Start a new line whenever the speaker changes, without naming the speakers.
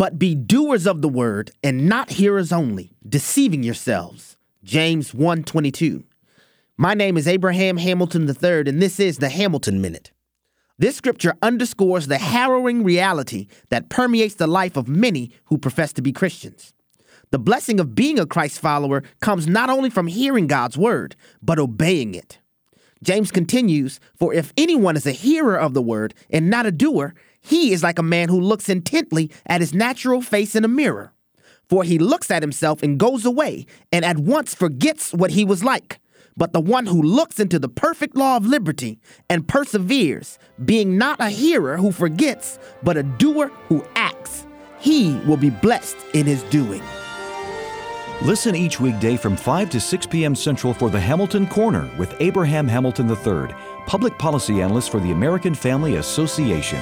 but be doers of the word and not hearers only, deceiving yourselves. James 1:22. My name is Abraham Hamilton III and this is the Hamilton Minute. This scripture underscores the harrowing reality that permeates the life of many who profess to be Christians. The blessing of being a Christ follower comes not only from hearing God's word, but obeying it. James continues, For if anyone is a hearer of the word and not a doer, he is like a man who looks intently at his natural face in a mirror. For he looks at himself and goes away and at once forgets what he was like. But the one who looks into the perfect law of liberty and perseveres, being not a hearer who forgets, but a doer who acts, he will be blessed in his doing.
Listen each weekday from 5 to 6 p.m. Central for the Hamilton Corner with Abraham Hamilton III, public policy analyst for the American Family Association.